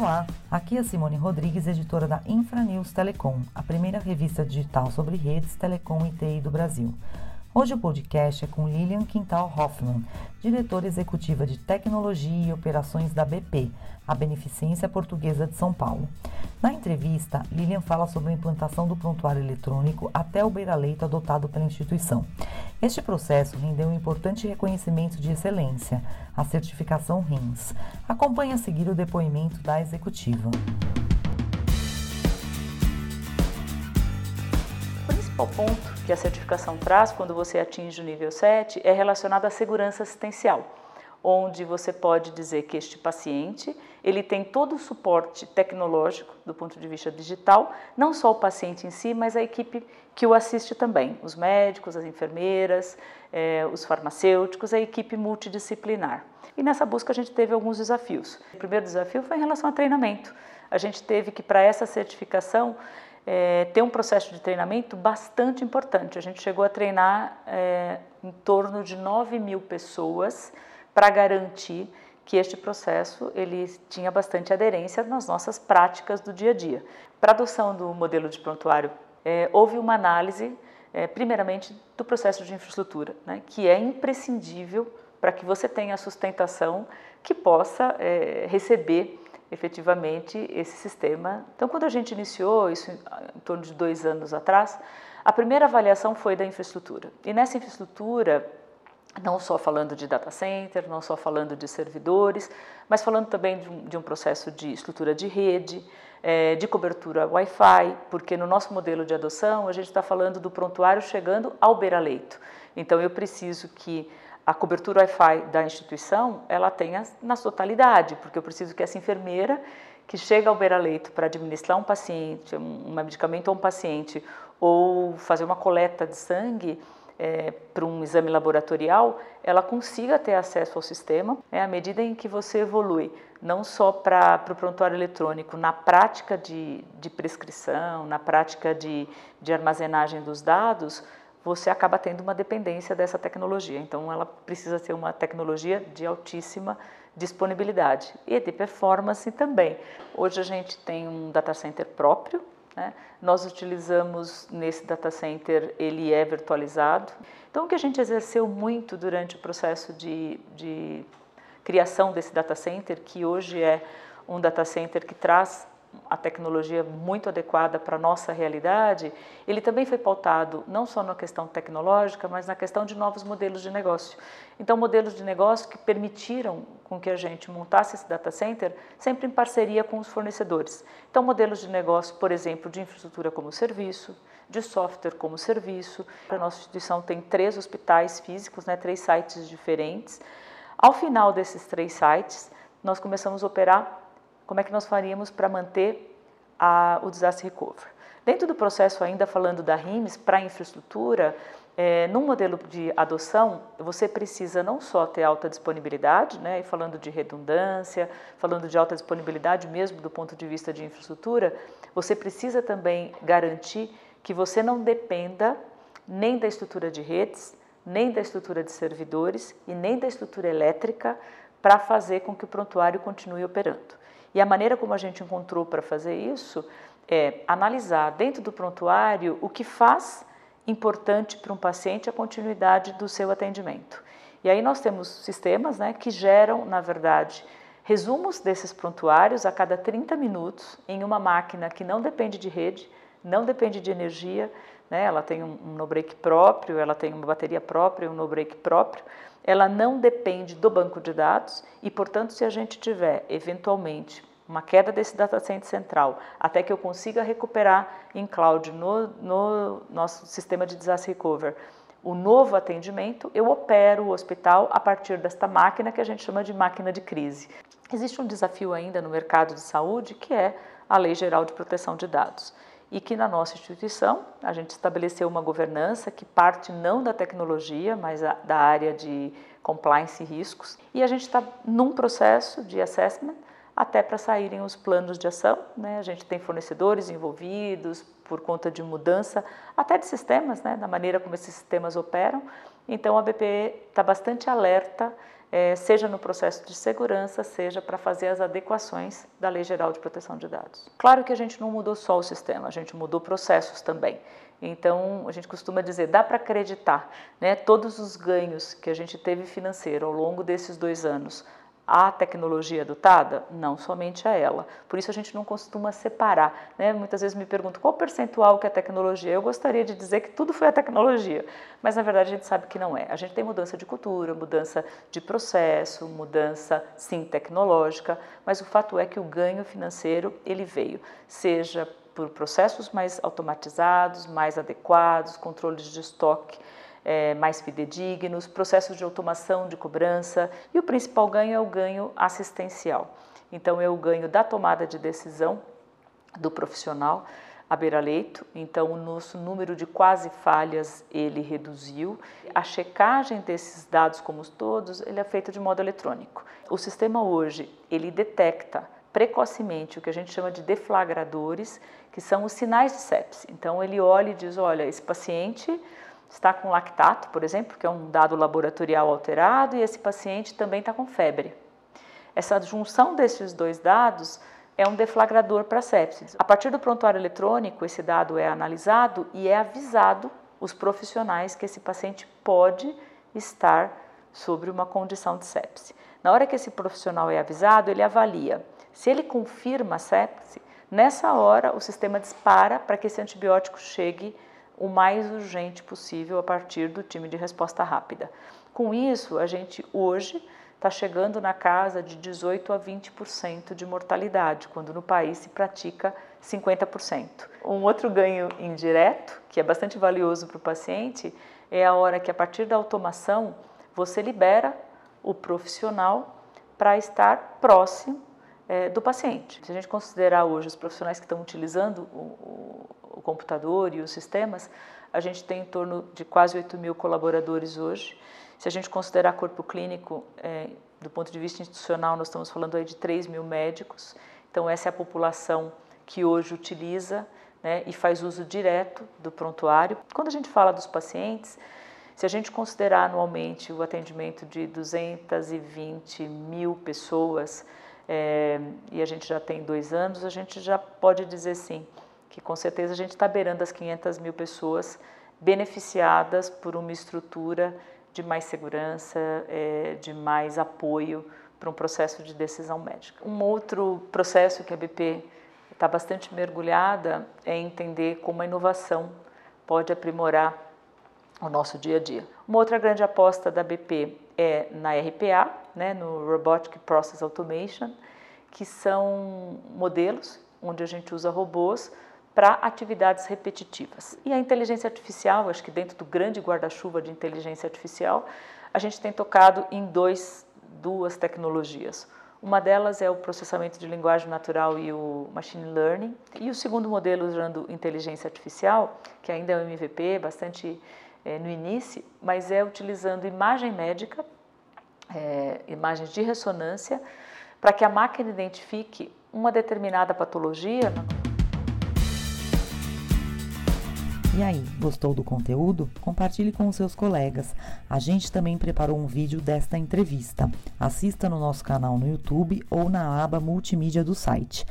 Olá, aqui é Simone Rodrigues, editora da Infranews Telecom, a primeira revista digital sobre redes, telecom e TI do Brasil. Hoje o podcast é com Lilian Quintal Hoffman, diretora executiva de Tecnologia e Operações da BP, a Beneficência Portuguesa de São Paulo. Na entrevista, Lilian fala sobre a implantação do prontuário eletrônico até o beira-leito adotado pela instituição. Este processo rendeu um importante reconhecimento de excelência, a certificação RIMS. Acompanhe a seguir o depoimento da executiva. O ponto que a certificação traz quando você atinge o nível 7 é relacionado à segurança assistencial, onde você pode dizer que este paciente ele tem todo o suporte tecnológico do ponto de vista digital, não só o paciente em si, mas a equipe que o assiste também, os médicos, as enfermeiras, eh, os farmacêuticos, a equipe multidisciplinar. E nessa busca a gente teve alguns desafios. O primeiro desafio foi em relação a treinamento. A gente teve que, para essa certificação, é, ter um processo de treinamento bastante importante. A gente chegou a treinar é, em torno de 9 mil pessoas para garantir que este processo ele tinha bastante aderência nas nossas práticas do dia a dia. Para adoção do modelo de prontuário, é, houve uma análise, é, primeiramente, do processo de infraestrutura, né, que é imprescindível para que você tenha sustentação que possa é, receber efetivamente esse sistema. Então, quando a gente iniciou, isso em torno de dois anos atrás, a primeira avaliação foi da infraestrutura. E nessa infraestrutura, não só falando de data center, não só falando de servidores, mas falando também de um, de um processo de estrutura de rede, é, de cobertura Wi-Fi, porque no nosso modelo de adoção a gente está falando do prontuário chegando ao beira-leito. Então eu preciso que a cobertura Wi-Fi da instituição ela tenha na totalidade, porque eu preciso que essa enfermeira que chega ao beira-leito para administrar um paciente, um medicamento a um paciente, ou fazer uma coleta de sangue é, para um exame laboratorial, ela consiga ter acesso ao sistema, é, à medida em que você evolui, não só para o prontuário eletrônico, na prática de, de prescrição, na prática de, de armazenagem dos dados, você acaba tendo uma dependência dessa tecnologia. Então, ela precisa ser uma tecnologia de altíssima disponibilidade e de performance também. Hoje a gente tem um data center próprio, né? nós utilizamos nesse data center, ele é virtualizado. Então, o que a gente exerceu muito durante o processo de, de criação desse data center, que hoje é um data center que traz a tecnologia muito adequada para a nossa realidade, ele também foi pautado não só na questão tecnológica, mas na questão de novos modelos de negócio. Então, modelos de negócio que permitiram com que a gente montasse esse data center sempre em parceria com os fornecedores. Então, modelos de negócio, por exemplo, de infraestrutura como serviço, de software como serviço. A nossa instituição tem três hospitais físicos, né, três sites diferentes. Ao final desses três sites, nós começamos a operar como é que nós faríamos para manter a, o disaster recovery. Dentro do processo, ainda falando da RIMS, para infraestrutura, é, num modelo de adoção, você precisa não só ter alta disponibilidade, né, e falando de redundância, falando de alta disponibilidade mesmo do ponto de vista de infraestrutura, você precisa também garantir que você não dependa nem da estrutura de redes, nem da estrutura de servidores e nem da estrutura elétrica para fazer com que o prontuário continue operando. E a maneira como a gente encontrou para fazer isso é analisar dentro do prontuário o que faz importante para um paciente a continuidade do seu atendimento. E aí nós temos sistemas né, que geram, na verdade, resumos desses prontuários a cada 30 minutos em uma máquina que não depende de rede, não depende de energia, né, ela tem um, um no-break próprio, ela tem uma bateria própria, um no-break próprio, ela não depende do banco de dados e, portanto, se a gente tiver eventualmente uma queda desse data center central, até que eu consiga recuperar em cloud no, no nosso sistema de disaster recovery o novo atendimento, eu opero o hospital a partir desta máquina que a gente chama de máquina de crise. Existe um desafio ainda no mercado de saúde que é a Lei Geral de Proteção de Dados e que na nossa instituição a gente estabeleceu uma governança que parte não da tecnologia, mas da área de compliance e riscos. E a gente está num processo de assessment até para saírem os planos de ação. Né? A gente tem fornecedores envolvidos por conta de mudança, até de sistemas, né? da maneira como esses sistemas operam. Então a BPE está bastante alerta, é, seja no processo de segurança, seja para fazer as adequações da Lei Geral de Proteção de Dados. Claro que a gente não mudou só o sistema, a gente mudou processos também. Então, a gente costuma dizer, dá para acreditar, né, todos os ganhos que a gente teve financeiro ao longo desses dois anos, a tecnologia adotada? Não somente a ela. Por isso a gente não costuma separar. Né? Muitas vezes me perguntam qual o percentual que é tecnologia. Eu gostaria de dizer que tudo foi a tecnologia, mas na verdade a gente sabe que não é. A gente tem mudança de cultura, mudança de processo, mudança sim tecnológica, mas o fato é que o ganho financeiro ele veio, seja por processos mais automatizados, mais adequados, controles de estoque é, mais fidedignos, processos de automação de cobrança e o principal ganho é o ganho assistencial. Então, é o ganho da tomada de decisão do profissional à beira-leito, então o nosso número de quase falhas ele reduziu. A checagem desses dados como todos, ele é feito de modo eletrônico. O sistema hoje, ele detecta precocemente o que a gente chama de deflagradores, que são os sinais de sepse. Então ele olha e diz, olha, esse paciente está com lactato, por exemplo, que é um dado laboratorial alterado, e esse paciente também está com febre. Essa junção desses dois dados é um deflagrador para sepsis. A partir do prontuário eletrônico, esse dado é analisado e é avisado os profissionais que esse paciente pode estar sobre uma condição de sepse. Na hora que esse profissional é avisado, ele avalia. Se ele confirma a nessa hora o sistema dispara para que esse antibiótico chegue o mais urgente possível a partir do time de resposta rápida. Com isso, a gente hoje está chegando na casa de 18 a 20% de mortalidade, quando no país se pratica 50%. Um outro ganho indireto, que é bastante valioso para o paciente, é a hora que, a partir da automação, você libera o profissional para estar próximo é, do paciente. Se a gente considerar hoje os profissionais que estão utilizando o, o, o computador e os sistemas, a gente tem em torno de quase 8 mil colaboradores hoje. Se a gente considerar corpo clínico, é, do ponto de vista institucional, nós estamos falando aí de 3 mil médicos. Então, essa é a população que hoje utiliza né, e faz uso direto do prontuário. Quando a gente fala dos pacientes, se a gente considerar anualmente o atendimento de 220 mil pessoas, é, e a gente já tem dois anos, a gente já pode dizer sim, que com certeza a gente está beirando as 500 mil pessoas beneficiadas por uma estrutura de mais segurança, é, de mais apoio para um processo de decisão médica. Um outro processo que a BP está bastante mergulhada é entender como a inovação pode aprimorar o nosso dia a dia. Uma outra grande aposta da BP é na RPA, né, no Robotic Process Automation, que são modelos onde a gente usa robôs para atividades repetitivas. E a inteligência artificial, acho que dentro do grande guarda-chuva de inteligência artificial, a gente tem tocado em dois, duas tecnologias. Uma delas é o processamento de linguagem natural e o machine learning. E o segundo modelo usando inteligência artificial, que ainda é um MVP, bastante é, no início, mas é utilizando imagem médica, é, imagens de ressonância, para que a máquina identifique uma determinada patologia. E aí, gostou do conteúdo? Compartilhe com seus colegas. A gente também preparou um vídeo desta entrevista. Assista no nosso canal no YouTube ou na aba multimídia do site.